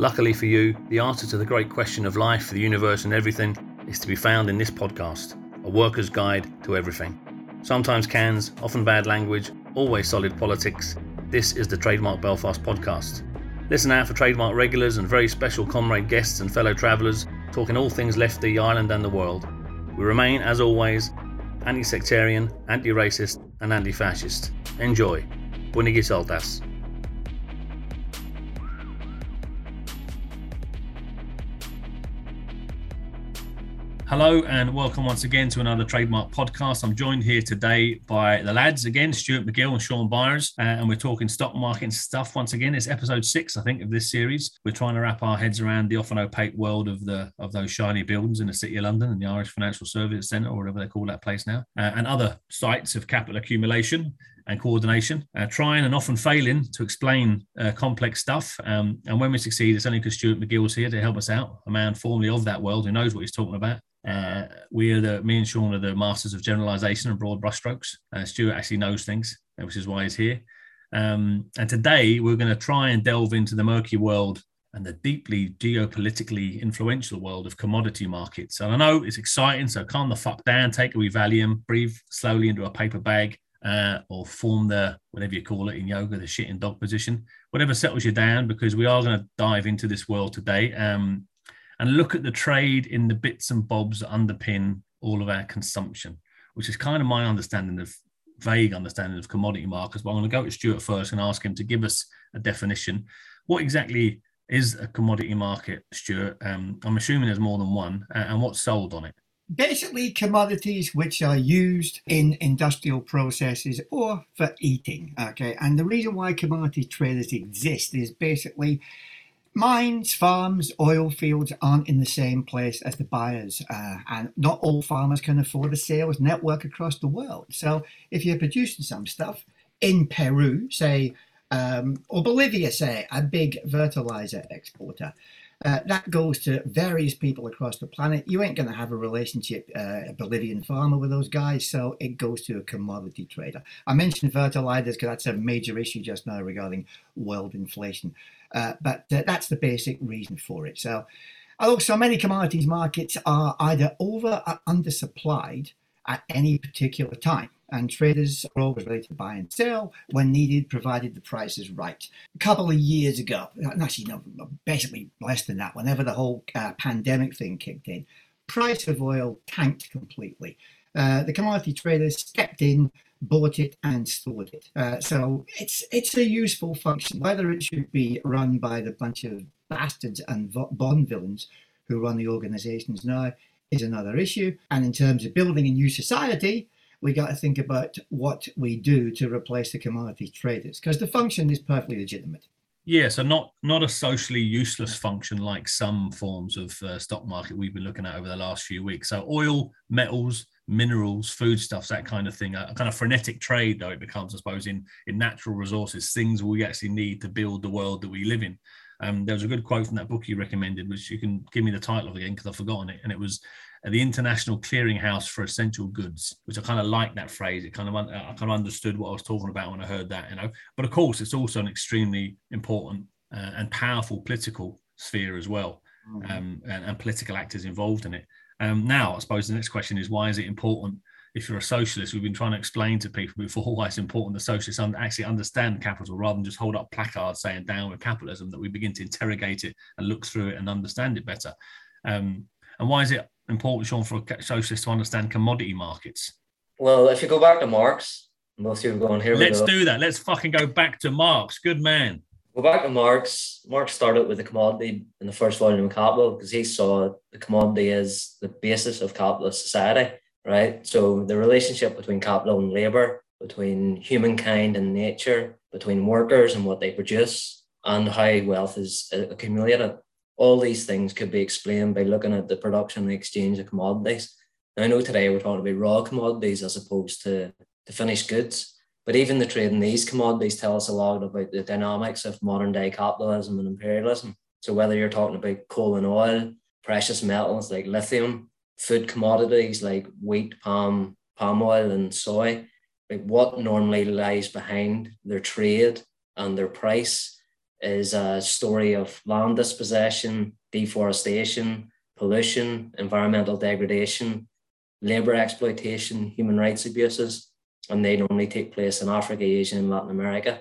Luckily for you, the answer to the great question of life, the universe, and everything is to be found in this podcast a worker's guide to everything. Sometimes cans, often bad language, always solid politics. This is the Trademark Belfast podcast. Listen out for Trademark regulars and very special comrade guests and fellow travellers talking all things lefty, Ireland, and the world. We remain, as always, anti sectarian, anti racist, and anti fascist. Enjoy. Buenas Hello and welcome once again to another Trademark podcast. I'm joined here today by the lads again, Stuart McGill and Sean Byers, uh, and we're talking stock market and stuff once again. It's episode six, I think, of this series. We're trying to wrap our heads around the often opaque world of the of those shiny buildings in the city of London and the Irish Financial Services Centre, or whatever they call that place now, uh, and other sites of capital accumulation and coordination, uh, trying and often failing to explain uh, complex stuff. Um, and when we succeed, it's only because Stuart McGill's here to help us out, a man formerly of that world who knows what he's talking about. Uh, we are the me and Sean are the masters of generalization and broad brushstrokes. Uh, Stuart actually knows things, which is why he's here. Um, and today we're going to try and delve into the murky world and the deeply geopolitically influential world of commodity markets. And I know it's exciting, so calm the fuck down, take a wee Valium, breathe slowly into a paper bag, uh, or form the whatever you call it in yoga, the shit in dog position, whatever settles you down, because we are going to dive into this world today. Um, and look at the trade in the bits and bobs that underpin all of our consumption, which is kind of my understanding of vague understanding of commodity markets. But I'm going to go to Stuart first and ask him to give us a definition. What exactly is a commodity market, Stuart? Um, I'm assuming there's more than one, and what's sold on it? Basically, commodities which are used in industrial processes or for eating. Okay, and the reason why commodity traders exist is basically Mines, farms, oil fields aren't in the same place as the buyers, uh, and not all farmers can afford a sales network across the world. So, if you're producing some stuff in Peru, say, um, or Bolivia, say, a big fertilizer exporter, uh, that goes to various people across the planet. You ain't going to have a relationship, uh, a Bolivian farmer with those guys, so it goes to a commodity trader. I mentioned fertilizers because that's a major issue just now regarding world inflation. Uh, but uh, that's the basic reason for it. So, although many commodities markets are either over or undersupplied at any particular time, and traders are always ready to buy and sell when needed, provided the price is right. A couple of years ago, actually, no, basically less than that, whenever the whole uh, pandemic thing kicked in, price of oil tanked completely. Uh, the commodity traders stepped in bought it and stored it. Uh, so it's it's a useful function. Whether it should be run by the bunch of bastards and bond villains who run the organizations now is another issue. And in terms of building a new society, we got to think about what we do to replace the commodity traders because the function is perfectly legitimate. Yeah, so not not a socially useless function like some forms of uh, stock market we've been looking at over the last few weeks. So oil, metals, minerals, foodstuffs, that kind of thing. A, kind of frenetic trade, though it becomes, I suppose, in in natural resources, things we actually need to build the world that we live in. Um, there was a good quote from that book you recommended, which you can give me the title of again because I've forgotten it, and it was the International Clearinghouse for Essential Goods, which I kind of like that phrase. It kind of I kind of understood what I was talking about when I heard that, you know. But of course, it's also an extremely important uh, and powerful political sphere as well, mm-hmm. um, and, and political actors involved in it. Um, now, I suppose the next question is why is it important? If you're a socialist, we've been trying to explain to people before why it's important that socialists actually understand capital rather than just hold up placards saying down with capitalism, that we begin to interrogate it and look through it and understand it better. Um, and why is it important, Sean, for a socialist to understand commodity markets? Well, if you go back to Marx, most of you are going here. Let's do that. Let's fucking go back to Marx. Good man. Go back to Marx. Marx started with the commodity in the first volume of Capital because he saw the commodity as the basis of capitalist society, right? So the relationship between capital and labor, between humankind and nature, between workers and what they produce, and how wealth is uh, accumulated. All these things could be explained by looking at the production and exchange of commodities. Now, I know today we're talking about raw commodities as opposed to, to finished goods but even the trade in these commodities tell us a lot about the dynamics of modern day capitalism and imperialism. So whether you're talking about coal and oil, precious metals like lithium, food commodities like wheat, palm, palm oil, and soy, like what normally lies behind their trade and their price is a story of land dispossession, deforestation, pollution, environmental degradation, labor exploitation, human rights abuses, and they normally take place in Africa, Asia, and Latin America.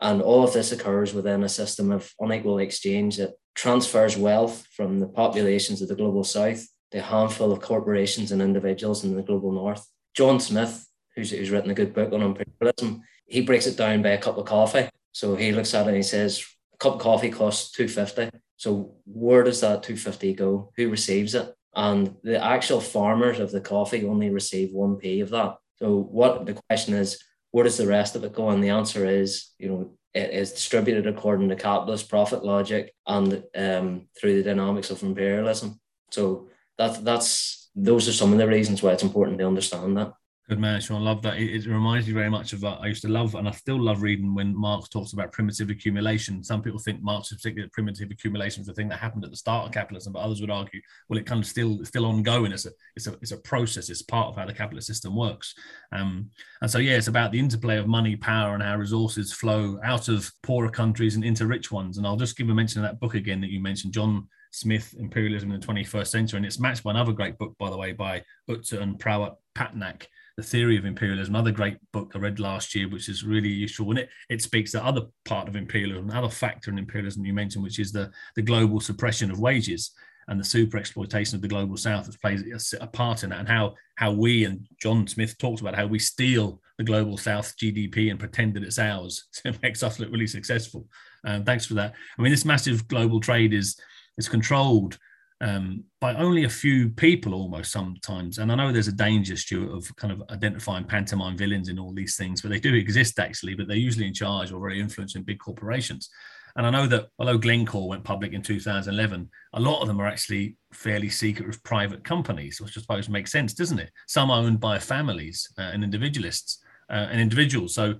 And all of this occurs within a system of unequal exchange that transfers wealth from the populations of the global south to a handful of corporations and individuals in the global north. John Smith, who's, who's written a good book on imperialism, he breaks it down by a cup of coffee. So he looks at it and he says, a cup of coffee costs 250. So where does that 250 go? Who receives it? And the actual farmers of the coffee only receive 1p of that. So what the question is, where does the rest of it go? And the answer is, you know, it is distributed according to capitalist profit logic and um, through the dynamics of imperialism. So that that's those are some of the reasons why it's important to understand that. Good man, Sean. Love that. It, it, reminds me very much of that. I used to love, and I still love reading when Marx talks about primitive accumulation. Some people think Marx particularly primitive accumulation is the thing that happened at the start of capitalism, but others would argue, well, it kind of still still ongoing. It's a it's a it's a process. It's part of how the capitalist system works. Um, and so yeah, it's about the interplay of money, power, and how resources flow out of poorer countries and into rich ones. And I'll just give a mention of that book again that you mentioned, John Smith, Imperialism in the 21st Century, and it's matched by another great book, by the way, by Utsa and Prabhat Patnaik the Theory of Imperialism, another great book I read last year, which is really useful. And it, it speaks to other part of imperialism, another factor in imperialism you mentioned, which is the, the global suppression of wages and the super exploitation of the global south that plays a, part in that and how how we and John Smith talked about how we steal the global south GDP and pretend that it's ours to make us look really successful. Um, thanks for that. I mean, this massive global trade is is controlled um, by only a few people almost sometimes. And I know there's a danger, Stuart, of kind of identifying pantomime villains in all these things, but they do exist actually, but they're usually in charge or very influencing big corporations. And I know that although Glencore went public in 2011, a lot of them are actually fairly secretive private companies, which I suppose makes sense, doesn't it? Some are owned by families uh, and individualists uh, and individuals. So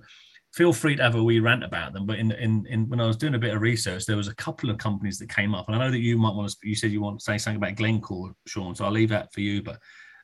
feel free to have a wee rant about them. But in, in, in when I was doing a bit of research, there was a couple of companies that came up, and I know that you might want to. You said you want to say something about Glencore, Sean, so I'll leave that for you. But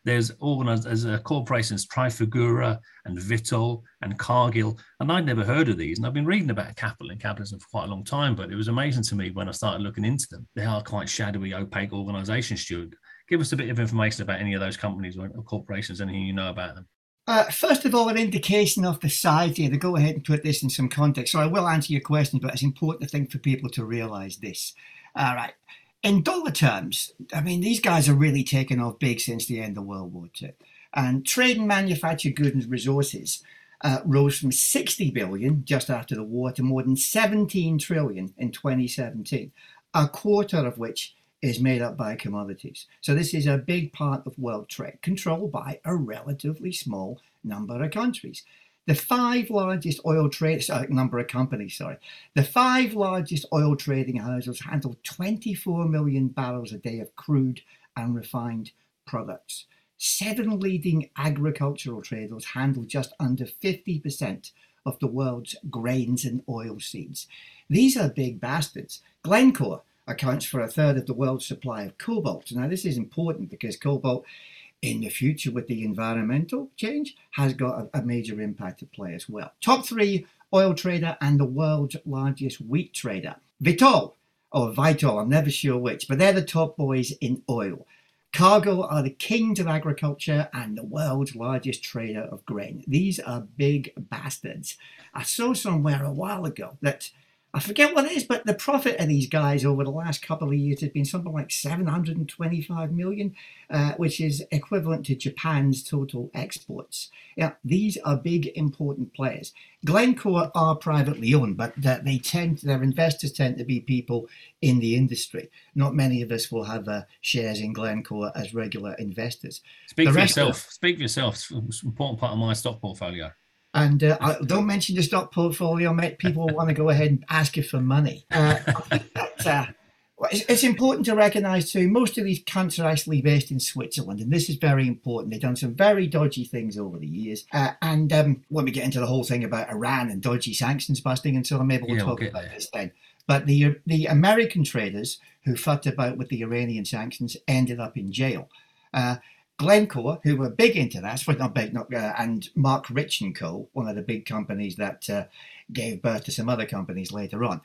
there's organized as a corporations Trafigura and Vitol and Cargill, and I'd never heard of these. And I've been reading about capital and capitalism for quite a long time, but it was amazing to me when I started looking into them. They are quite shadowy, opaque organizations, Stuart. Give us a bit of information about any of those companies or corporations, anything you know about them. Uh, first of all, an indication of the size here, to go ahead and put this in some context. So I will answer your question, but it's important, I think, for people to realize this. All right. In dollar terms, I mean, these guys are really taken off big since the end of World War II. And trade and manufactured goods and resources uh, rose from 60 billion just after the war to more than 17 trillion in 2017, a quarter of which is made up by commodities. So this is a big part of world trade controlled by a relatively small number of countries. The five largest oil trade uh, number of companies, sorry, the five largest oil trading houses handle 24 million barrels a day of crude and refined products. Seven leading agricultural traders handle just under 50% of the world's grains and oil seeds. These are big bastards. Glencore, accounts for a third of the world's supply of cobalt. Now, this is important because cobalt in the future with the environmental change has got a, a major impact to play as well. Top three oil trader and the world's largest wheat trader. Vitol or Vital, I'm never sure which, but they're the top boys in oil. Cargill are the kings of agriculture and the world's largest trader of grain. These are big bastards. I saw somewhere a while ago that I forget what it is, but the profit of these guys over the last couple of years has been something like 725 million, uh, which is equivalent to Japan's total exports. Yeah, these are big, important players. Glencore are privately owned, but they tend, their investors tend to be people in the industry. Not many of us will have uh, shares in Glencore as regular investors. Speak the for yourself. Of, Speak for yourself. It's an important part of my stock portfolio. And uh, I, don't mention the stock portfolio, mate. People want to go ahead and ask you for money. Uh, that, uh, it's, it's, important to recognise too. Most of these cunts are actually based in Switzerland, and this is very important. They've done some very dodgy things over the years. Uh, and um, when we get into the whole thing about Iran and dodgy sanctions busting, and so on, maybe we'll yeah, talk we'll about there. this then. But the the American traders who fucked about with the Iranian sanctions ended up in jail. Uh, Glencore, who were big into that, well, not big, not, uh, and Marc Rich and Co., one of the big companies that uh, gave birth to some other companies later on.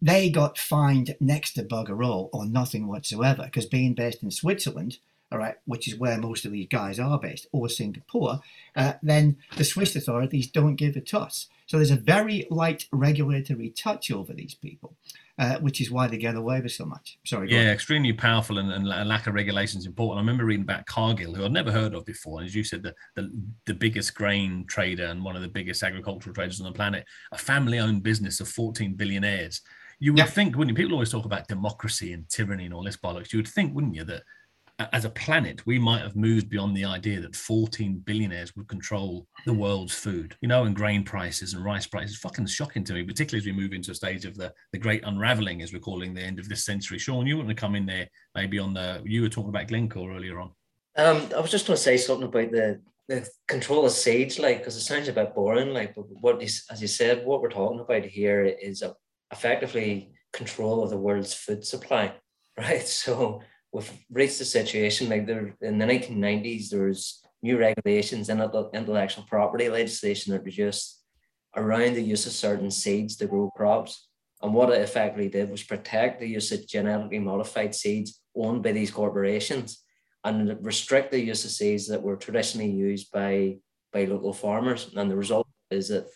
they got fined next to bugger all or nothing whatsoever because being based in Switzerland, all right, which is where most of these guys are based, or Singapore, uh, then the Swiss authorities don't give a toss. So there's a very light regulatory touch over these people. Uh, which is why they get away with so much. Sorry. Yeah, extremely powerful and, and, lack of regulations important. I remember reading about Cargill, who I'd never heard of before. And as you said, the, the, the biggest grain trader and one of the biggest agricultural traders on the planet, a family owned business of 14 billionaires. You would yeah. think, wouldn't you? People always talk about democracy and tyranny and all this bollocks. You would think, wouldn't you, that as a planet, we might have moved beyond the idea that 14 billionaires would control the world's food, you know, and grain prices and rice prices. Fucking shocking to me, particularly as we move into a stage of the, the great unraveling, as we're calling the end of this century. Sean, you want to come in there maybe on the, you were talking about Glencore earlier on. Um, I was just going to say something about the, the control of seeds, like, because it sounds a bit boring, like, but what is, as you said, what we're talking about here is a, effectively control of the world's food supply, right? So, reached a situation like there in the 1990s there was new regulations and intellectual property legislation that reduced around the use of certain seeds to grow crops. And what it effectively did was protect the use of genetically modified seeds owned by these corporations and restrict the use of seeds that were traditionally used by by local farmers. And the result is that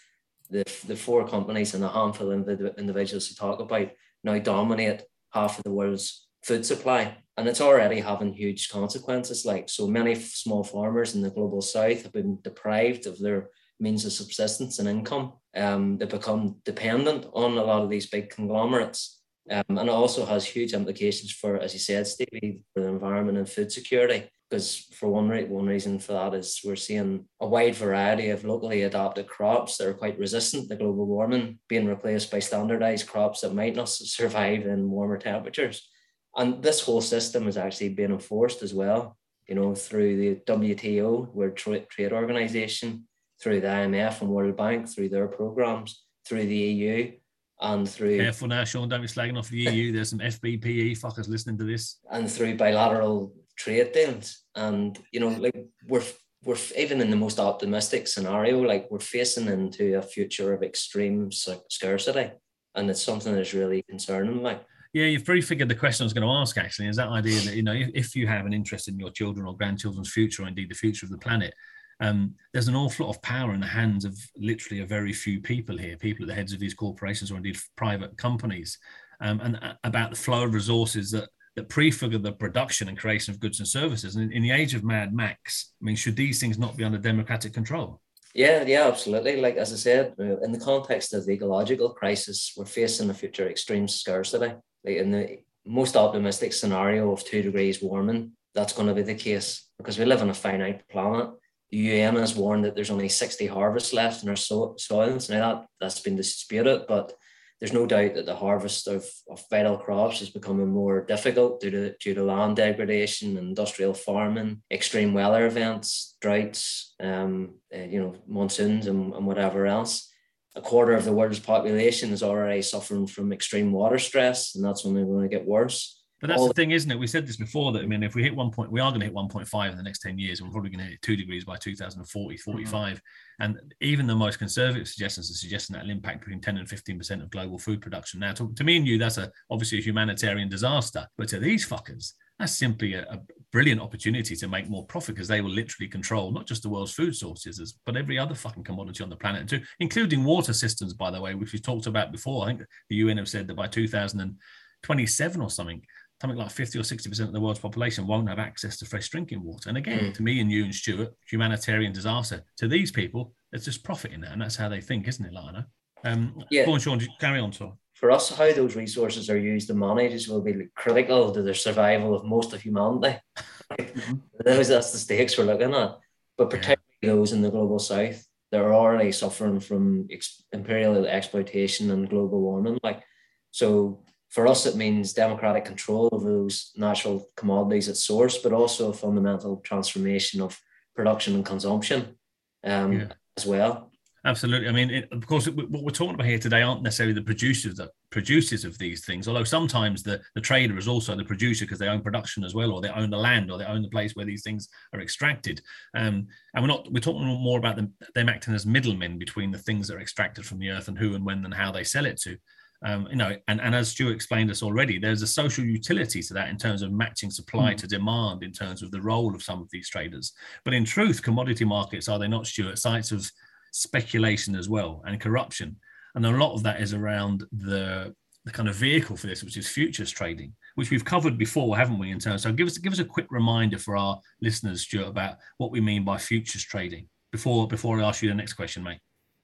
the, the four companies and handful of individuals who talk about now dominate half of the world's food supply and it's already having huge consequences. Like so many small farmers in the global south have been deprived of their means of subsistence and income. Um, they become dependent on a lot of these big conglomerates. Um, and it also has huge implications for, as you said, Stevie, for the environment and food security. Because for one, re- one reason for that is we're seeing a wide variety of locally adapted crops that are quite resistant to global warming being replaced by standardized crops that might not survive in warmer temperatures and this whole system is actually being enforced as well you know through the wto world trade organization through the imf and world bank through their programs through the eu and through careful now sean don't be slagging off the eu there's some fbpe fuckers listening to this. And through bilateral trade deals. And you know like we're we're even in the most optimistic scenario like we're facing into a future of extreme scarcity. And it's something that's really concerning like yeah, you've prefigured the question I was going to ask. Actually, is that idea that you know, if, if you have an interest in your children or grandchildren's future, or indeed the future of the planet, um, there's an awful lot of power in the hands of literally a very few people here, people at the heads of these corporations or indeed private companies, um, and uh, about the flow of resources that that prefigure the production and creation of goods and services. And in, in the age of Mad Max, I mean, should these things not be under democratic control? Yeah, yeah, absolutely. Like as I said, uh, in the context of the ecological crisis, we're facing a future extreme scarcity like in the most optimistic scenario of two degrees warming, that's going to be the case because we live on a finite planet. The UN has warned that there's only 60 harvests left in our so- soils. Now that that's been disputed, but there's no doubt that the harvest of, of vital crops is becoming more difficult due to due to land degradation, industrial farming, extreme weather events, droughts, um, uh, you know, monsoons, and, and whatever else a quarter of the world's population is already suffering from extreme water stress, and that's only going to get worse. But that's All the thing, isn't it? We said this before that I mean, if we hit one point, we are going to hit 1.5 in the next 10 years, and we're probably going to hit two degrees by 2040, 45. Mm-hmm. And even the most conservative suggestions are suggesting that will impact between 10 and 15 percent of global food production. Now, to, to me and you, that's a obviously a humanitarian disaster. But to these fuckers, that's simply a, a brilliant opportunity to make more profit because they will literally control not just the world's food sources, but every other fucking commodity on the planet too, including water systems, by the way, which we talked about before. I think the UN have said that by 2027 or something, something like 50 or 60% of the world's population won't have access to fresh drinking water. And again, mm. to me and you and Stuart, humanitarian disaster. To these people, it's just profit in that. And that's how they think, isn't it, Lana? Um, yeah. Go on, Sean, carry on, Sean for us, how those resources are used and managed will be critical to the survival of most of humanity. mm-hmm. Those, that's the stakes we're looking at. But particularly yeah. those in the global south, they're already suffering from ex- imperial exploitation and global warming. Like, so for us, it means democratic control of those natural commodities at source, but also a fundamental transformation of production and consumption um, yeah. as well. Absolutely. I mean, it, of course, what we're talking about here today aren't necessarily the producers that producers of these things. Although sometimes the, the trader is also the producer because they own production as well, or they own the land, or they own the place where these things are extracted. Um, and we're not we're talking more about them them acting as middlemen between the things that are extracted from the earth and who and when and how they sell it to. Um, you know, and, and as Stuart explained us already, there's a social utility to that in terms of matching supply mm. to demand in terms of the role of some of these traders. But in truth, commodity markets are they not, Stuart, sites of speculation as well and corruption. And a lot of that is around the the kind of vehicle for this, which is futures trading, which we've covered before, haven't we? In terms, so give us give us a quick reminder for our listeners, Stuart, about what we mean by futures trading before before I ask you the next question, mate.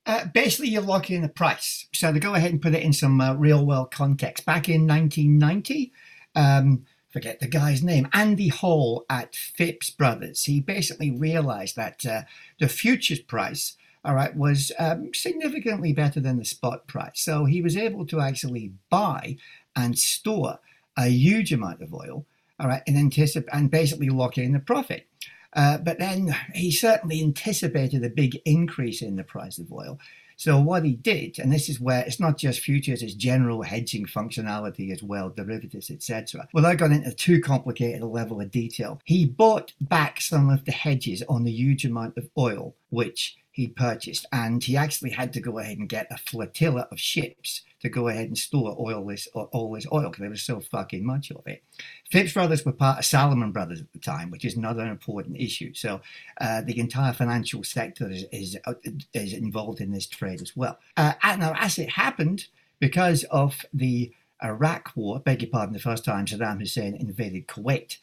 Uh, basically, you're locking in the price. So to go ahead and put it in some uh, real world context, back in 1990, um, forget the guy's name, Andy Hall at Phipps Brothers, he basically realized that uh, the futures price, all right, was um, significantly better than the spot price. So he was able to actually buy and store a huge amount of oil, all right, and anticipate and basically lock in the profit. Uh, but then he certainly anticipated a big increase in the price of oil. So what he did, and this is where it's not just futures, it's general hedging functionality as well, derivatives, etc. Without going into too complicated a level of detail, he bought back some of the hedges on the huge amount of oil which he purchased, and he actually had to go ahead and get a flotilla of ships to go ahead and store all this all this oil because there was so fucking much of it. Phipps Brothers were part of Salomon Brothers at the time, which is another important issue. So uh, the entire financial sector is, is, uh, is involved in this trade as well. Uh, now, as it happened, because of the Iraq War, beg your pardon, the first time Saddam Hussein invaded Kuwait,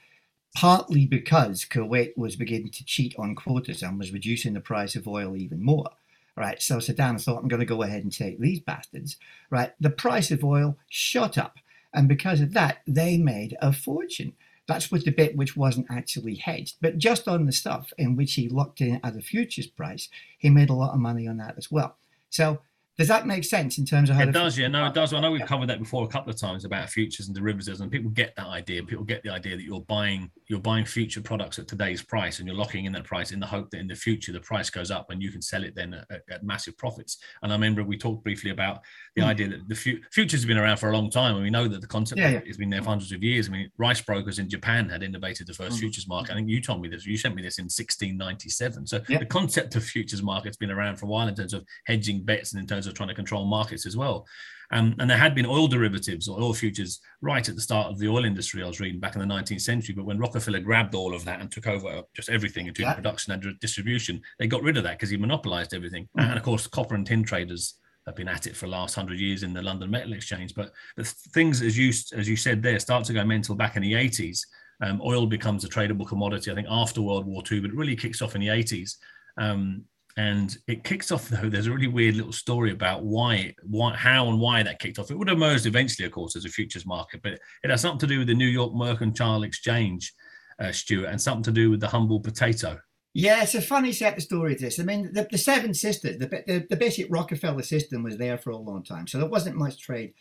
partly because Kuwait was beginning to cheat on quotas and was reducing the price of oil even more right? So Saddam thought, I'm going to go ahead and take these bastards, right? The price of oil shot up. And because of that, they made a fortune. That's with the bit which wasn't actually hedged. But just on the stuff in which he locked in at a futures price, he made a lot of money on that as well. So does that make sense in terms of how it does? Yeah, no, it does. I know we've covered that before a couple of times about futures and derivatives, and people get that idea. People get the idea that you're buying you're buying future products at today's price, and you're locking in that price in the hope that in the future the price goes up and you can sell it then at, at massive profits. And I remember we talked briefly about the mm. idea that the fu- futures have been around for a long time, and we know that the concept yeah, yeah. has been there for hundreds of years. I mean, rice brokers in Japan had innovated the first mm. futures market. I think you told me this. You sent me this in 1697. So yeah. the concept of futures market's been around for a while in terms of hedging bets and in terms of trying to control markets as well. Um, and there had been oil derivatives or oil futures right at the start of the oil industry. I was reading back in the 19th century, but when Rockefeller grabbed all of that and took over just everything, including yeah. production and distribution, they got rid of that because he monopolized everything. Mm-hmm. And of course, copper and tin traders have been at it for the last hundred years in the London Metal Exchange. But the things, as you as you said there, start to go mental back in the 80s. Um, oil becomes a tradable commodity, I think, after World War II, but it really kicks off in the 80s. Um, and it kicks off though. There's a really weird little story about why, why, how, and why that kicked off. It would have emerged eventually, of course, as a futures market, but it has something to do with the New York Mercantile Exchange, uh, Stuart, and something to do with the humble potato. Yeah, it's a funny set of stories. This, I mean, the, the Seven Sisters, the, the, the basic Rockefeller system was there for a long time, so there wasn't much trade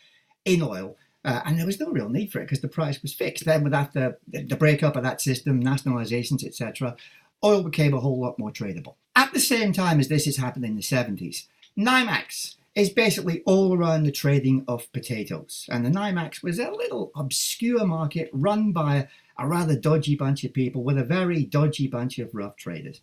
in oil. Uh, and there was no real need for it because the price was fixed. Then, with after the breakup of that system, nationalizations, etc., oil became a whole lot more tradable. At the same time as this is happening in the 70s, NYMEX is basically all around the trading of potatoes. And the NYMEX was a little obscure market run by a rather dodgy bunch of people with a very dodgy bunch of rough traders.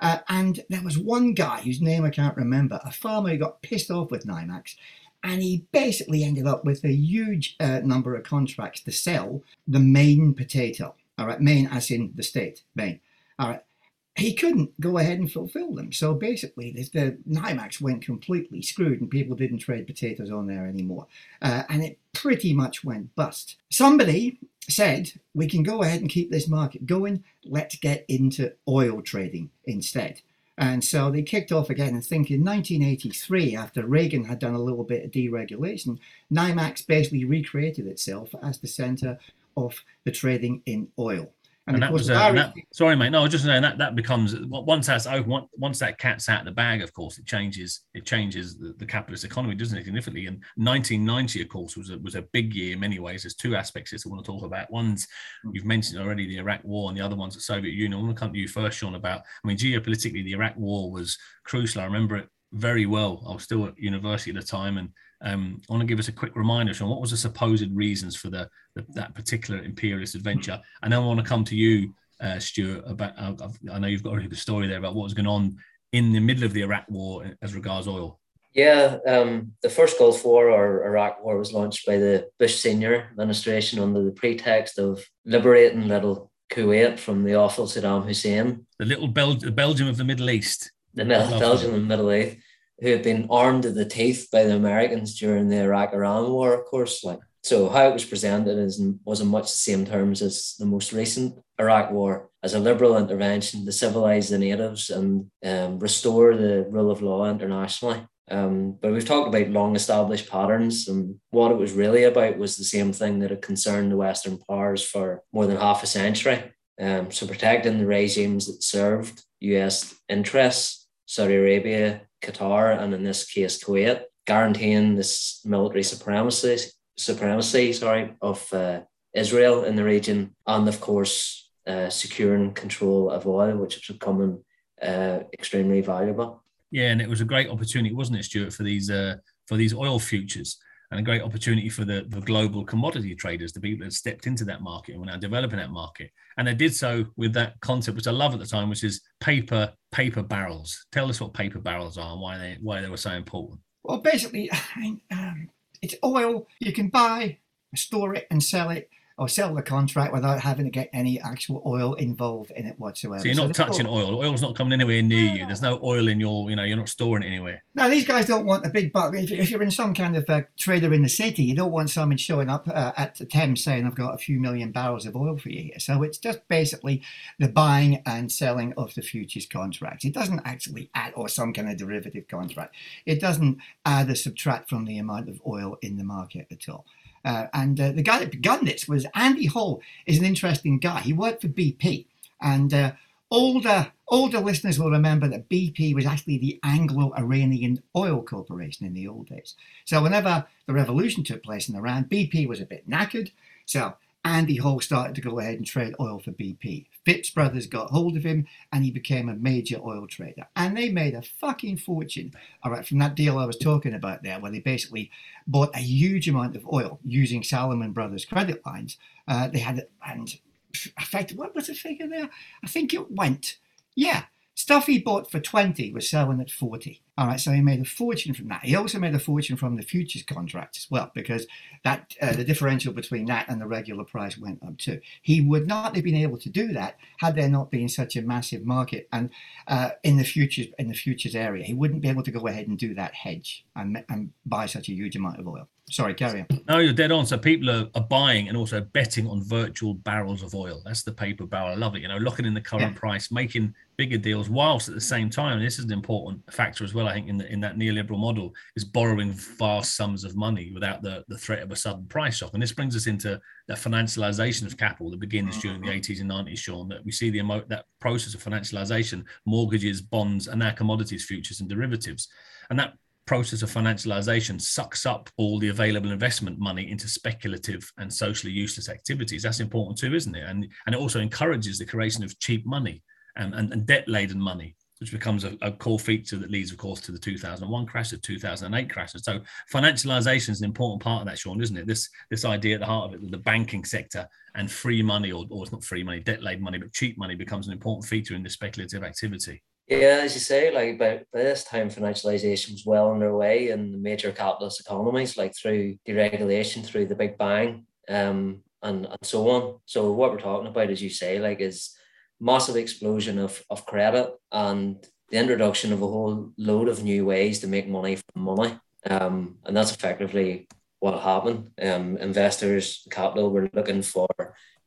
Uh, and there was one guy whose name I can't remember, a farmer who got pissed off with NYMEX, and he basically ended up with a huge uh, number of contracts to sell the Maine potato. All right, Maine as in the state, Maine. All right, he couldn't go ahead and fulfill them. So basically, the, the NYMEX went completely screwed and people didn't trade potatoes on there anymore. Uh, and it pretty much went bust. Somebody said, we can go ahead and keep this market going. Let's get into oil trading instead. And so they kicked off again. And think in 1983, after Reagan had done a little bit of deregulation, NYMEX basically recreated itself as the center of the trading in oil. And, and that was uh, that, sorry, mate. No, I was just saying that that becomes once that's open, once that cat's out of the bag. Of course, it changes. It changes the, the, capitalist economy, doesn't it? Significantly. And 1990, of course, was a, was a big year in many ways. There's two aspects I want to talk about. One's hmm. you've mentioned already the Iraq War, and the other one's the Soviet Union. I want to come to you first, Sean. About I mean, geopolitically, the Iraq War was crucial. I remember it very well. I was still at university at the time, and um, I want to give us a quick reminder, Sean. What was the supposed reasons for the, the that particular imperialist adventure? And then I want to come to you, uh, Stuart. About uh, I know you've got already the story there about what was going on in the middle of the Iraq War as regards oil. Yeah, um, the first Gulf War or Iraq War was launched by the Bush senior administration under the pretext of liberating little Kuwait from the awful Saddam Hussein. The little Bel- the Belgium of the Middle East. The Belgium of the Middle East, who had been armed to the teeth by the Americans during the Iraq Iran War, of course. Like so, how it was presented is was in much the same terms as the most recent Iraq War, as a liberal intervention to civilize the natives and um, restore the rule of law internationally. Um, but we've talked about long established patterns, and what it was really about was the same thing that had concerned the Western powers for more than half a century. Um, so, protecting the regimes that served US interests, Saudi Arabia, Qatar, and in this case, Kuwait, guaranteeing this military supremacy, supremacy sorry, of uh, Israel in the region, and of course, uh, securing control of oil, which is becoming uh, extremely valuable. Yeah, and it was a great opportunity, wasn't it, Stuart, for these uh, for these oil futures, and a great opportunity for the, the global commodity traders, the people that stepped into that market and were now developing that market, and they did so with that concept, which I love at the time, which is paper paper barrels. Tell us what paper barrels are and why they why they were so important. Well, basically, um, it's oil you can buy, store it, and sell it or sell the contract without having to get any actual oil involved in it whatsoever. So you're not so touching oil. oil. Oil's not coming anywhere near you. There's no oil in your, you know, you're not storing it anywhere. Now these guys don't want a big buck. If you're in some kind of uh, trader in the city, you don't want someone showing up uh, at the Thames saying, "I've got a few million barrels of oil for you here." So it's just basically the buying and selling of the futures contracts. It doesn't actually add, or some kind of derivative contract. It doesn't add or subtract from the amount of oil in the market at all. Uh, and uh, the guy that begun this was Andy Hall. is an interesting guy. He worked for BP, and uh, older older listeners will remember that BP was actually the Anglo-Iranian Oil Corporation in the old days. So whenever the revolution took place in Iran, BP was a bit knackered. So Andy Hall started to go ahead and trade oil for BP. Phipps Brothers got hold of him and he became a major oil trader. And they made a fucking fortune, all right, from that deal I was talking about there, where they basically bought a huge amount of oil using Salomon Brothers credit lines. Uh, they had, and in fact, what was the figure there? I think it went, yeah, Stuff he bought for 20 was selling at 40. All right, so he made a fortune from that. He also made a fortune from the futures contract as well, because that uh, the differential between that and the regular price went up too. He would not have been able to do that had there not been such a massive market and uh, in the futures in the futures area. He wouldn't be able to go ahead and do that hedge and, and buy such a huge amount of oil. Sorry, carry on. No, you're dead on. So people are, are buying and also betting on virtual barrels of oil. That's the paper barrel. I love it. You know, locking in the current yeah. price, making bigger deals, whilst at the same time, this is an important factor as well. I think in the, in that neoliberal model is borrowing vast sums of money without the, the threat of a sudden price shock. And this brings us into that financialization of capital that begins mm. during the 80s and 90s, Sean. That we see the emo- that process of financialization, mortgages, bonds, and now commodities, futures, and derivatives, and that process of financialization sucks up all the available investment money into speculative and socially useless activities. That's important too, isn't it? And, and it also encourages the creation of cheap money and, and, and debt laden money, which becomes a, a, core feature that leads, of course, to the 2001 crash, the 2008 crash. So financialization is an important part of that, Sean, isn't it? This, this idea at the heart of it the banking sector and free money, or, or it's not free money, debt laden money, but cheap money becomes an important feature in this speculative activity. Yeah, as you say, like by, by this time, financialization was well underway in the major capitalist economies, like through deregulation, through the Big Bang, um, and, and so on. So what we're talking about, as you say, like is massive explosion of, of credit and the introduction of a whole load of new ways to make money from money. Um, and that's effectively what happened. Um, investors, capital were looking for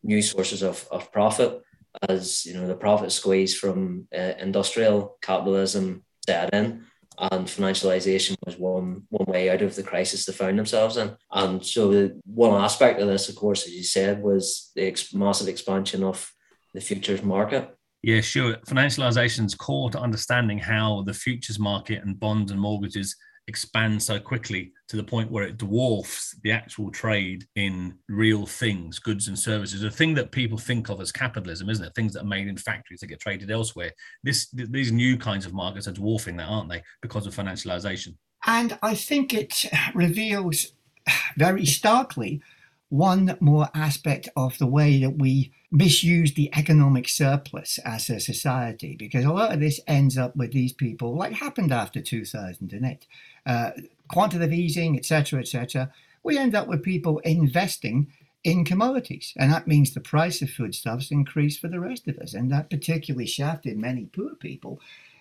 new sources of, of profit as you know the profit squeeze from uh, industrial capitalism set in and financialization was one one way out of the crisis they found themselves in. And so the, one aspect of this, of course, as you said, was the ex- massive expansion of the futures market. Yeah, sure. Financialization is core to understanding how the futures market and bonds and mortgages expand so quickly to the point where it dwarfs the actual trade in real things, goods and services. A thing that people think of as capitalism, isn't it? Things that are made in factories that get traded elsewhere. This these new kinds of markets are dwarfing that, aren't they? Because of financialization. And I think it reveals very starkly one more aspect of the way that we misuse the economic surplus as a society, because a lot of this ends up with these people, like happened after 2008, uh, quantitative easing, etc., etc. We end up with people investing in commodities, and that means the price of foodstuffs increased for the rest of us, and that particularly shafted many poor people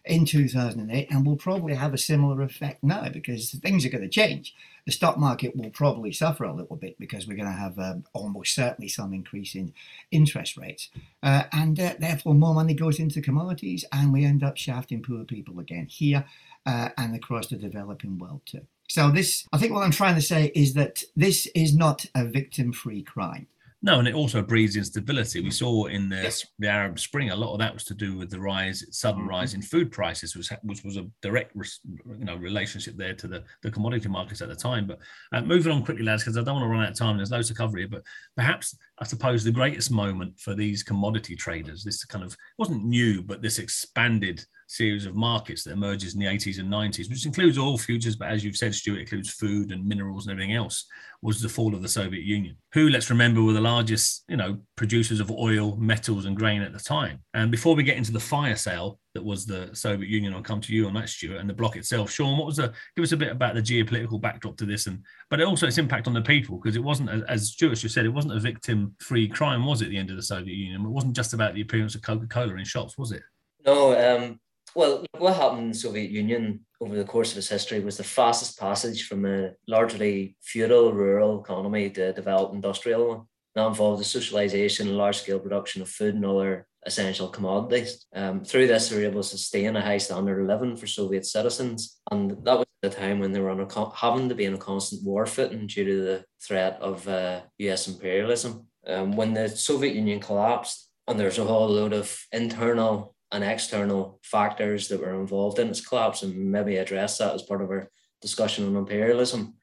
in 2008 and will probably have a similar effect now because things are going to change. The stock market will probably suffer a little bit because we're going to have um, almost certainly some increase in interest rates. Uh, and uh, therefore, more money goes into commodities and we end up shafting poor people again here uh, and across the developing world too. So, this, I think what I'm trying to say is that this is not a victim free crime. No, and it also breeds instability. We saw in the, the Arab Spring a lot of that was to do with the rise, sudden mm-hmm. rise in food prices, which, which was a direct, you know, relationship there to the, the commodity markets at the time. But uh, moving on quickly, lads, because I don't want to run out of time. There's loads to cover here, but perhaps I suppose the greatest moment for these commodity traders, this kind of wasn't new, but this expanded series of markets that emerges in the 80s and 90s, which includes all futures, but as you've said, Stuart, includes food and minerals and everything else, was the fall of the Soviet Union, who, let's remember, were the largest, you know, producers of oil, metals, and grain at the time. And before we get into the fire sale that was the Soviet Union, I'll come to you on that, Stuart, and the bloc itself. Sean, what was the give us a bit about the geopolitical backdrop to this, and but also its impact on the people, because it wasn't, as Stuart just said, it wasn't a victim-free crime, was it? At the end of the Soviet Union, it wasn't just about the appearance of Coca-Cola in shops, was it? No, um, well, what happened in the Soviet Union over the course of its history was the fastest passage from a largely feudal rural economy to a developed industrial one. That involved the socialization and large scale production of food and other essential commodities. Um, through this, they were able to sustain a high standard of living for Soviet citizens. And that was the time when they were a, having to be in a constant war footing due to the threat of uh, US imperialism. Um, when the Soviet Union collapsed, and there's a whole load of internal and external factors that were involved in its collapse and maybe address that as part of our discussion on imperialism.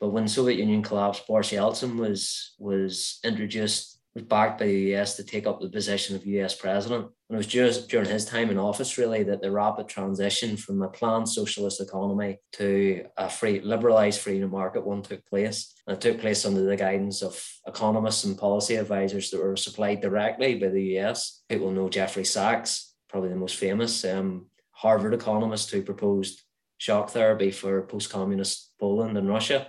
But when the Soviet Union collapsed, Boris Yeltsin was was introduced, was backed by the US to take up the position of US president. And it was just during his time in office, really, that the rapid transition from a planned socialist economy to a free, liberalized free market one took place. And it took place under the guidance of economists and policy advisors that were supplied directly by the US. People know Jeffrey Sachs, probably the most famous um, Harvard economist who proposed shock therapy for post-communist Poland and Russia.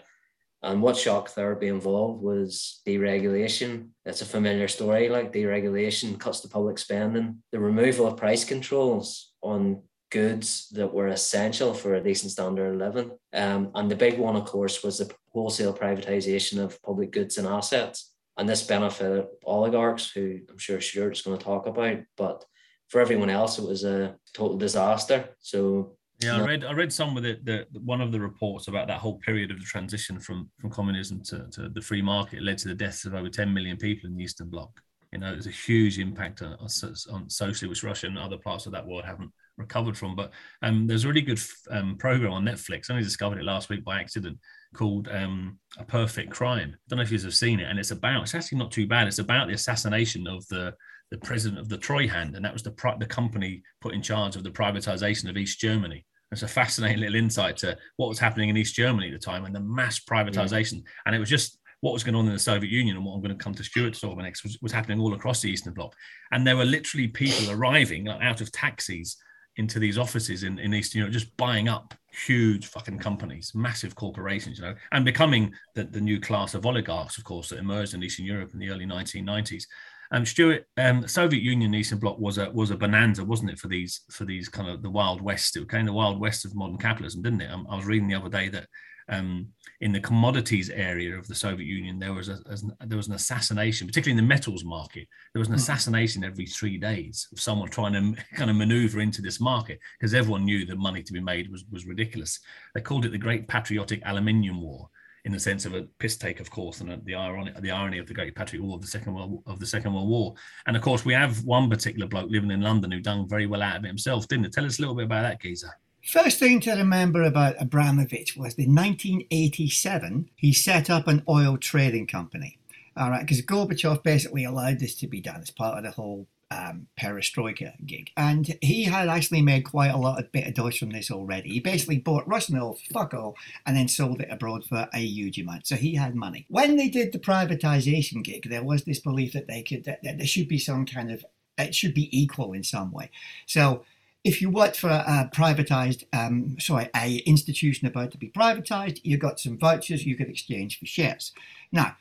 And what shock therapy involved was deregulation. That's a familiar story, like deregulation cuts the public spending, the removal of price controls on goods that were essential for a decent standard of living. Um, and the big one, of course, was the wholesale privatization of public goods and assets. And this benefited oligarchs, who I'm sure Stuart's going to talk about. But for everyone else, it was a total disaster. So yeah, I read I read some of it. The, one of the reports about that whole period of the transition from from communism to, to the free market led to the deaths of over 10 million people in the Eastern Bloc. You know, it's a huge impact on, on socially, which Russia and other parts of that world haven't recovered from. But um, there's a really good um, program on Netflix. I only discovered it last week by accident called um, A Perfect Crime. I don't know if you have seen it, and it's about. It's actually not too bad. It's about the assassination of the the president of the Treuhand, and that was the the company put in charge of the privatization of East Germany. It's a fascinating little insight to what was happening in East Germany at the time and the mass privatization. Yeah. And it was just what was going on in the Soviet Union and what I'm going to come to Stuart to talk about next was, was happening all across the Eastern Bloc. And there were literally people arriving like, out of taxis into these offices in, in Eastern Europe, just buying up huge fucking companies, massive corporations, you know, and becoming the, the new class of oligarchs, of course, that emerged in Eastern Europe in the early 1990s. Um, Stuart, um, Soviet Union Eastern Bloc was a was a bonanza, wasn't it, for these for these kind of the Wild West? It became the Wild West of modern capitalism, didn't it? Um, I was reading the other day that um, in the commodities area of the Soviet Union, there was a, a, there was an assassination, particularly in the metals market. There was an hmm. assassination every three days of someone trying to kind of maneuver into this market because everyone knew the money to be made was was ridiculous. They called it the Great Patriotic Aluminium War in the sense of a piss take, of course, and the irony, the irony of the Great Patriot War of the Second World of the Second World War. And of course, we have one particular bloke living in London who done very well out of it himself, didn't it? Tell us a little bit about that, geezer. First thing to remember about Abramovich was in 1987 he set up an oil trading company. All right, because Gorbachev basically allowed this to be done as part of the whole um, perestroika gig. And he had actually made quite a lot of bit of dosh from this already. He basically bought Russian oil, fuck all, and then sold it abroad for a huge amount. So he had money. When they did the privatization gig, there was this belief that they could that, that there should be some kind of it should be equal in some way. So if you worked for a privatized, um, sorry, a institution about to be privatized, you got some vouchers you could exchange for shares. Now,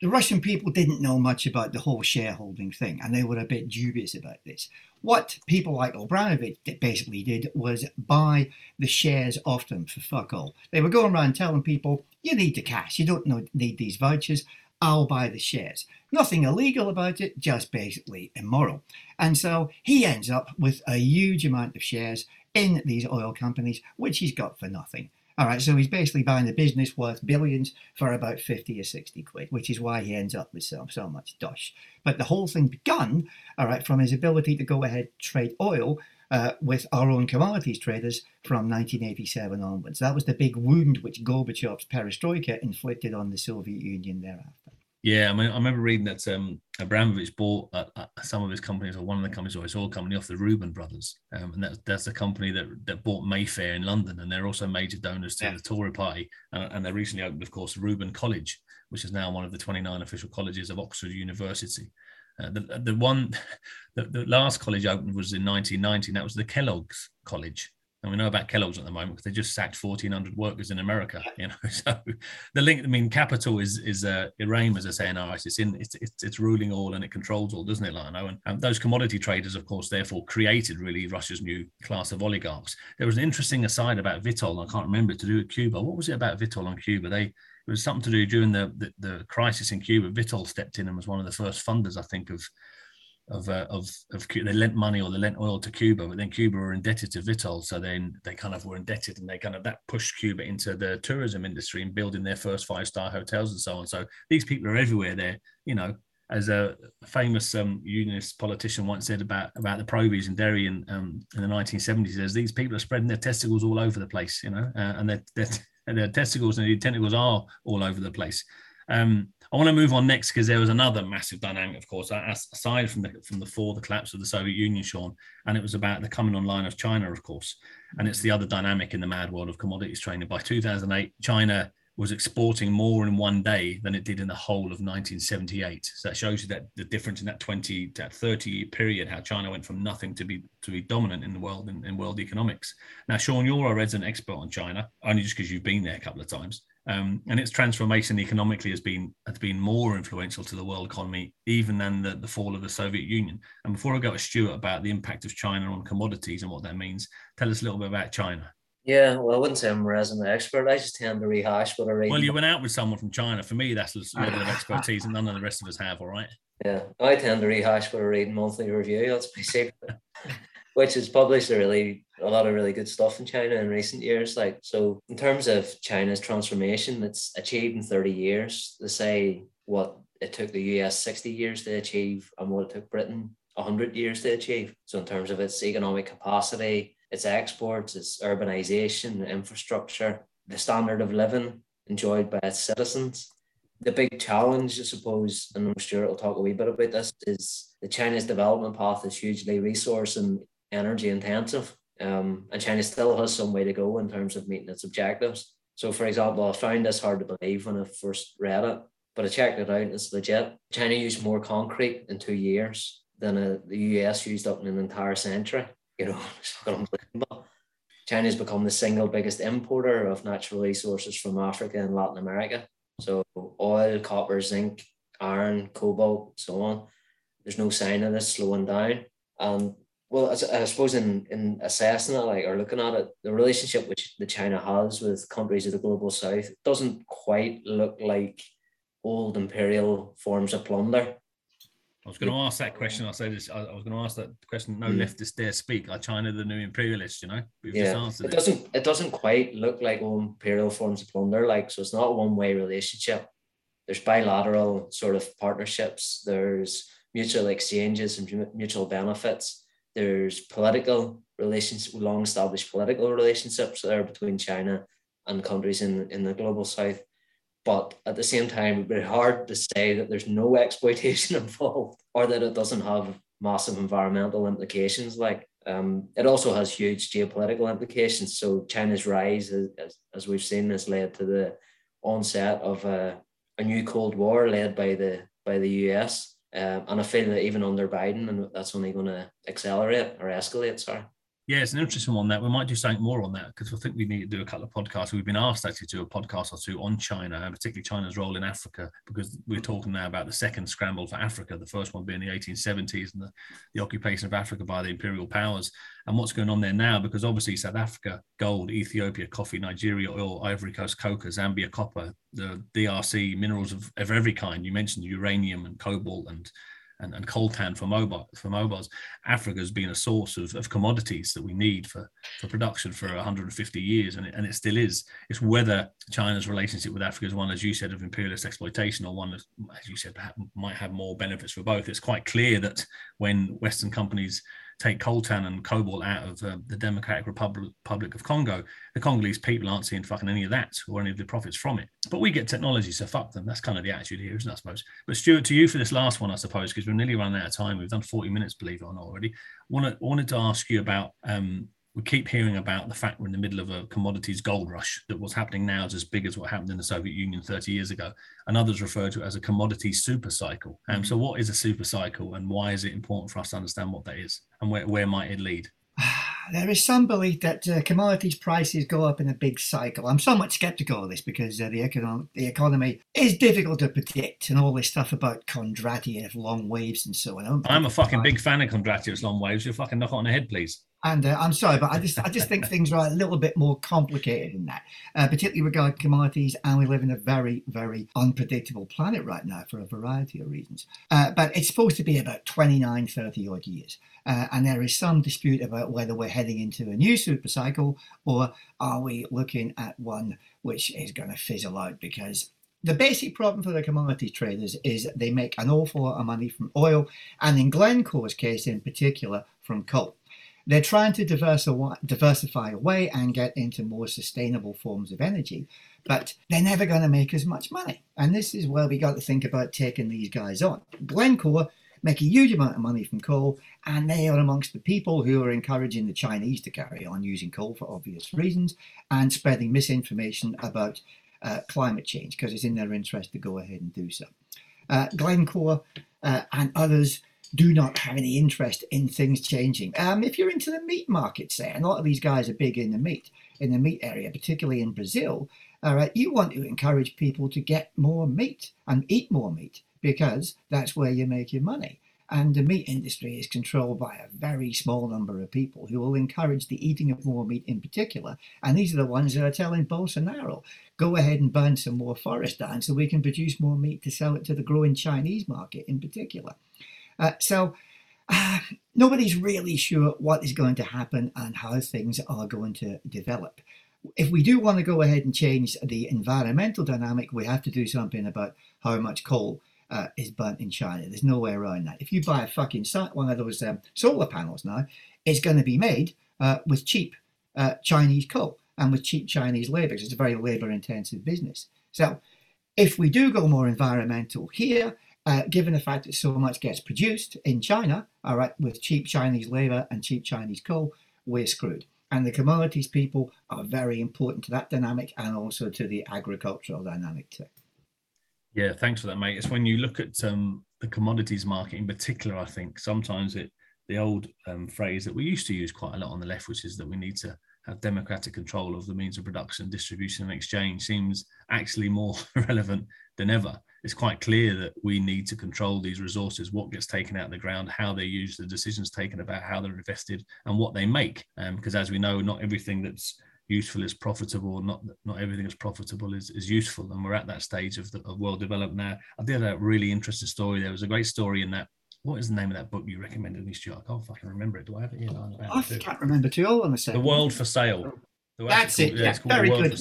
the Russian people didn't know much about the whole shareholding thing, and they were a bit dubious about this. What people like Abramovich basically did was buy the shares off them for fuck all. They were going around telling people, "You need the cash. You don't need these vouchers. I'll buy the shares." Nothing illegal about it, just basically immoral. And so he ends up with a huge amount of shares in these oil companies, which he's got for nothing. All right, so he's basically buying a business worth billions for about 50 or 60 quid, which is why he ends up with so, so much dosh. But the whole thing begun, all right, from his ability to go ahead trade oil uh, with our own commodities traders from 1987 onwards. That was the big wound which Gorbachev's perestroika inflicted on the Soviet Union thereafter. Yeah, I mean, I remember reading that um, Abramovich bought uh, uh, some of his companies, or one of the companies, or his oil company, off the Reuben brothers, um, and that's that's the company that that bought Mayfair in London, and they're also major donors to yeah. the Tory Party, and, and they recently opened, of course, Reuben College, which is now one of the 29 official colleges of Oxford University. Uh, the the one, the, the last college opened was in 1990, and that was the Kellogg's College, and we know about Kellogg's at the moment because they just sacked 1,400 workers in America. You know, so the link. I mean, capital is is uh, Iran, as I say in RS. It's in it's, it's, it's ruling all and it controls all, doesn't it, Lionel? And, and those commodity traders, of course, therefore created really Russia's new class of oligarchs. There was an interesting aside about Vitol. I can't remember to do with Cuba. What was it about Vitol on Cuba? They it was something to do during the, the, the crisis in Cuba. Vitol stepped in and was one of the first funders, I think, of of uh, of of they lent money or they lent oil to Cuba, but then Cuba were indebted to Vitol, so then they kind of were indebted, and they kind of that pushed Cuba into the tourism industry and building their first five star hotels and so on. So these people are everywhere. There, you know, as a famous um, unionist politician once said about about the Probies in Derry in um, in the 1970s, says these people are spreading their testicles all over the place, you know, uh, and their, their, their testicles and their tentacles are all over the place. Um, I want to move on next because there was another massive dynamic, of course, aside from the from the fall, the collapse of the Soviet Union, Sean, and it was about the coming online of China, of course, and it's the other dynamic in the mad world of commodities trading. By 2008, China was exporting more in one day than it did in the whole of 1978. So that shows you that the difference in that 20 that 30 year period, how China went from nothing to be to be dominant in the world in, in world economics. Now, Sean, you're a resident expert on China, only just because you've been there a couple of times. Um, and its transformation economically has been has been more influential to the world economy even than the, the fall of the Soviet Union. And before I go to Stuart about the impact of China on commodities and what that means, tell us a little bit about China. Yeah, well, I wouldn't say I'm a resident expert. I just tend to rehash what I read. Well, you went out with someone from China. For me, that's a level of expertise, and none of the rest of us have. All right. Yeah, I tend to rehash what I read in monthly review. That's my secret, which has published a really a lot of really good stuff in China in recent years. Like so, in terms of China's transformation, that's achieved in thirty years. They say what it took the US sixty years to achieve, and what it took Britain hundred years to achieve. So, in terms of its economic capacity, its exports, its urbanization, infrastructure, the standard of living enjoyed by its citizens. The big challenge, I suppose, and I'm sure it will talk a wee bit about this, is the China's development path is hugely resource and energy intensive. Um, and China still has some way to go in terms of meeting its objectives. So, for example, I found this hard to believe when I first read it, but I checked it out. It's legit. China used more concrete in two years than uh, the US used up in an entire century. You know, it's unbelievable. China has become the single biggest importer of natural resources from Africa and Latin America. So, oil, copper, zinc, iron, cobalt, so on. There's no sign of this slowing down. And well, I suppose in, in assessing it, like or looking at it, the relationship which the China has with countries of the global south doesn't quite look like old imperial forms of plunder. I was going to ask that question. I say this. I, was going to ask that question. No mm. leftists dare speak. Are China the new imperialists? You know, We've yeah. it, it doesn't. It doesn't quite look like old imperial forms of plunder. Like so, it's not a one-way relationship. There's bilateral sort of partnerships. There's mutual exchanges and mutual benefits there's political relations, long established political relationships there between China and countries in, in the global south. But at the same time, it'd be hard to say that there's no exploitation involved or that it doesn't have massive environmental implications. Like um, it also has huge geopolitical implications. So China's rise, as, as we've seen, has led to the onset of a, a new Cold War led by the by the US. Um, and I feel that even under Biden, and that's only going to accelerate or escalate. Sorry. Yeah, it's an interesting one that we might do something more on that because I think we need to do a couple of podcasts. We've been asked actually to do a podcast or two on China and particularly China's role in Africa because we're mm. talking now about the second scramble for Africa, the first one being the 1870s and the, the occupation of Africa by the imperial powers and what's going on there now because obviously South Africa, gold, Ethiopia, coffee, Nigeria, oil, Ivory Coast, coca, Zambia, copper, the DRC, minerals of, of every kind. You mentioned uranium and cobalt and and, and coltan for mobile for mobiles. Africa has been a source of, of commodities that we need for, for production for 150 years, and it, and it still is. It's whether China's relationship with Africa is one, as you said, of imperialist exploitation, or one that, as you said, might have more benefits for both. It's quite clear that when Western companies take coltan and cobalt out of uh, the Democratic Republic, Republic of Congo, the Congolese people aren't seeing fucking any of that or any of the profits from it. But we get technology, so fuck them. That's kind of the attitude here, isn't it, I suppose? But Stuart, to you for this last one, I suppose, because we're nearly running out of time. We've done 40 minutes, believe it or not, already. Wanted, wanted to ask you about um, we keep hearing about the fact we're in the middle of a commodities gold rush that what's happening now is as big as what happened in the Soviet Union 30 years ago. And others refer to it as a commodity super cycle. Um, so what is a super cycle and why is it important for us to understand what that is and where, where might it lead? There is some belief that uh, commodities prices go up in a big cycle. I'm somewhat skeptical of this because uh, the, economic, the economy is difficult to predict and all this stuff about Kondratiev long waves and so on. I'm a fucking big fan of Kondratiev's long waves. You fucking knock it on the head, please. And uh, I'm sorry, but I just I just think things are a little bit more complicated than that, uh, particularly regarding commodities. And we live in a very very unpredictable planet right now for a variety of reasons. Uh, but it's supposed to be about 29, 30 odd years, uh, and there is some dispute about whether we're heading into a new super cycle or are we looking at one which is going to fizzle out because the basic problem for the commodity traders is they make an awful lot of money from oil, and in Glencore's case in particular, from coal. They're trying to diversify away and get into more sustainable forms of energy, but they're never going to make as much money. And this is where we got to think about taking these guys on. Glencore make a huge amount of money from coal, and they are amongst the people who are encouraging the Chinese to carry on using coal for obvious reasons and spreading misinformation about uh, climate change because it's in their interest to go ahead and do so. Uh, Glencore uh, and others do not have any interest in things changing. Um, if you're into the meat market, say, and a lot of these guys are big in the meat, in the meat area, particularly in Brazil, all right, you want to encourage people to get more meat and eat more meat because that's where you make your money. And the meat industry is controlled by a very small number of people who will encourage the eating of more meat in particular. And these are the ones that are telling Bolsonaro, go ahead and burn some more forest down so we can produce more meat to sell it to the growing Chinese market in particular. Uh, so uh, nobody's really sure what is going to happen and how things are going to develop. If we do want to go ahead and change the environmental dynamic, we have to do something about how much coal uh, is burnt in China. There's no way around that. If you buy a fucking one of those um, solar panels now, it's going to be made uh, with cheap uh, Chinese coal and with cheap Chinese labour. Because it's a very labour-intensive business. So, if we do go more environmental here, uh, given the fact that so much gets produced in China, all right, with cheap Chinese labor and cheap Chinese coal, we're screwed. And the commodities people are very important to that dynamic and also to the agricultural dynamic too. Yeah, thanks for that, mate. It's when you look at um, the commodities market in particular, I think sometimes it the old um, phrase that we used to use quite a lot on the left, which is that we need to have democratic control of the means of production, distribution, and exchange, seems actually more relevant than ever it's quite clear that we need to control these resources, what gets taken out of the ground, how they're used, the decisions taken about how they're invested, and what they make. Because um, as we know, not everything that's useful is profitable. Not not everything that's profitable is, is useful, and we're at that stage of, the, of world development now. I did a really interesting story. There was a great story in that. What is the name of that book you recommended me, Stuart? I can't fucking remember it. Do I have it here? I can't remember too. All on the The World for Sale. That's it. Yeah, very good.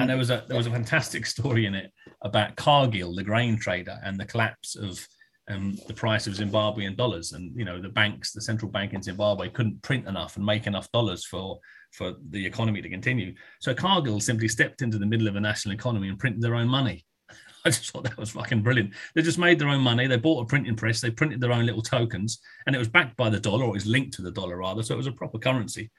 And there was a there was a fantastic story in it about Cargill, the grain trader, and the collapse of um, the price of Zimbabwean dollars. And you know, the banks, the central bank in Zimbabwe, couldn't print enough and make enough dollars for for the economy to continue. So Cargill simply stepped into the middle of a national economy and printed their own money. I just thought that was fucking brilliant. They just made their own money. They bought a printing press. They printed their own little tokens, and it was backed by the dollar, or it was linked to the dollar rather. So it was a proper currency.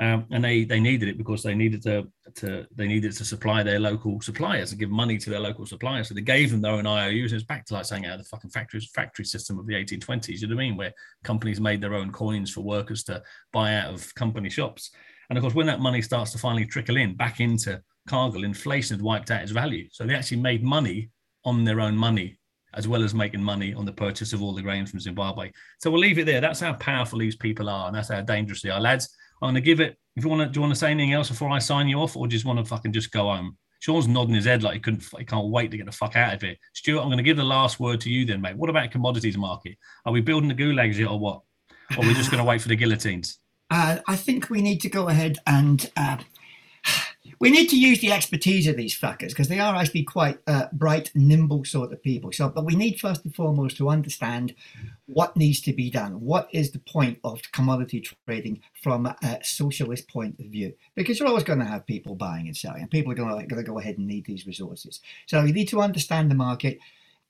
Um, and they they needed it because they needed to to they needed to supply their local suppliers and give money to their local suppliers. So they gave them their own IOUs. And it's back to like saying out of the fucking factory factory system of the 1820s. You know what I mean? Where companies made their own coins for workers to buy out of company shops. And of course, when that money starts to finally trickle in back into Cargill, inflation had wiped out its value. So they actually made money on their own money as well as making money on the purchase of all the grain from Zimbabwe. So we'll leave it there. That's how powerful these people are, and that's how dangerous they are, lads. I'm going to give it. If you want to, do you want to say anything else before I sign you off, or just want to fucking just go home? Sean's nodding his head like he couldn't, he can't wait to get the fuck out of here. Stuart, I'm going to give the last word to you then, mate. What about commodities market? Are we building the gulags yet, or what? Or are we just going to wait for the guillotines? Uh, I think we need to go ahead and uh, we need to use the expertise of these fuckers because they are actually quite uh, bright, nimble sort of people. So, but we need first and foremost to understand what needs to be done. What is the point of commodity trading from a socialist point of view? Because you're always going to have people buying and selling, and people are going to, go ahead and need these resources. So, you need to understand the market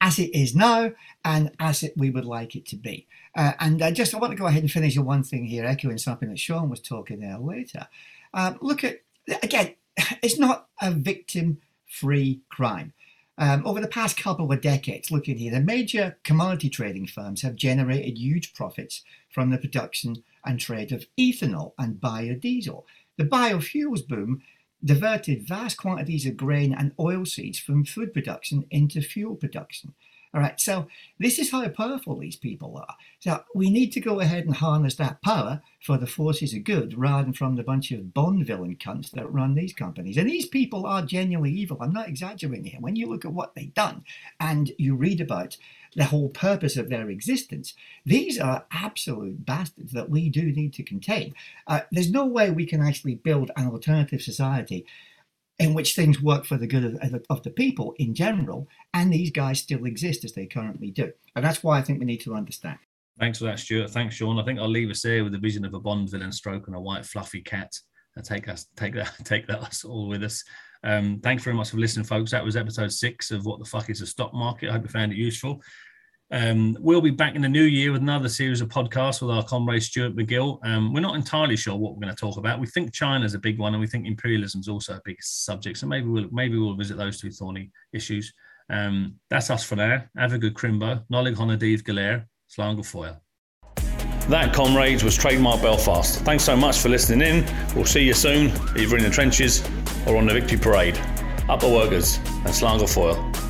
as it is now and as it, we would like it to be. Uh, and uh, just I want to go ahead and finish on one thing here, echoing something that Sean was talking there later. Um, look at again it's not a victim free crime. Um, over the past couple of decades, looking here, the major commodity trading firms have generated huge profits from the production and trade of ethanol and biodiesel. The biofuels boom diverted vast quantities of grain and oilseeds from food production into fuel production. All right, so this is how powerful these people are. So we need to go ahead and harness that power for the forces of good rather than from the bunch of Bond villain cunts that run these companies. And these people are genuinely evil. I'm not exaggerating here. When you look at what they've done and you read about the whole purpose of their existence, these are absolute bastards that we do need to contain. Uh, there's no way we can actually build an alternative society in which things work for the good of, of, the people in general, and these guys still exist as they currently do. And that's why I think we need to understand. Thanks for that, Stuart. Thanks, Sean. I think I'll leave us here with the vision of a Bond villain stroking a white fluffy cat. And take us, take that, take that us all with us. Um, thanks very much for listening, folks. That was episode six of What the Fuck is a Stock Market. I hope you found it useful. Um, we'll be back in the new year with another series of podcasts with our comrade Stuart McGill. Um, we're not entirely sure what we're going to talk about. We think China's a big one, and we think imperialism is also a big subject. So maybe we'll maybe we'll visit those two thorny issues. Um, that's us for now. Have a good crimbo. Nolig Honadiv Galer. Slangle Foil. That, comrades, was Trademark Belfast. Thanks so much for listening in. We'll see you soon, either in the trenches or on the victory parade. Up the workers and Slangle Foil.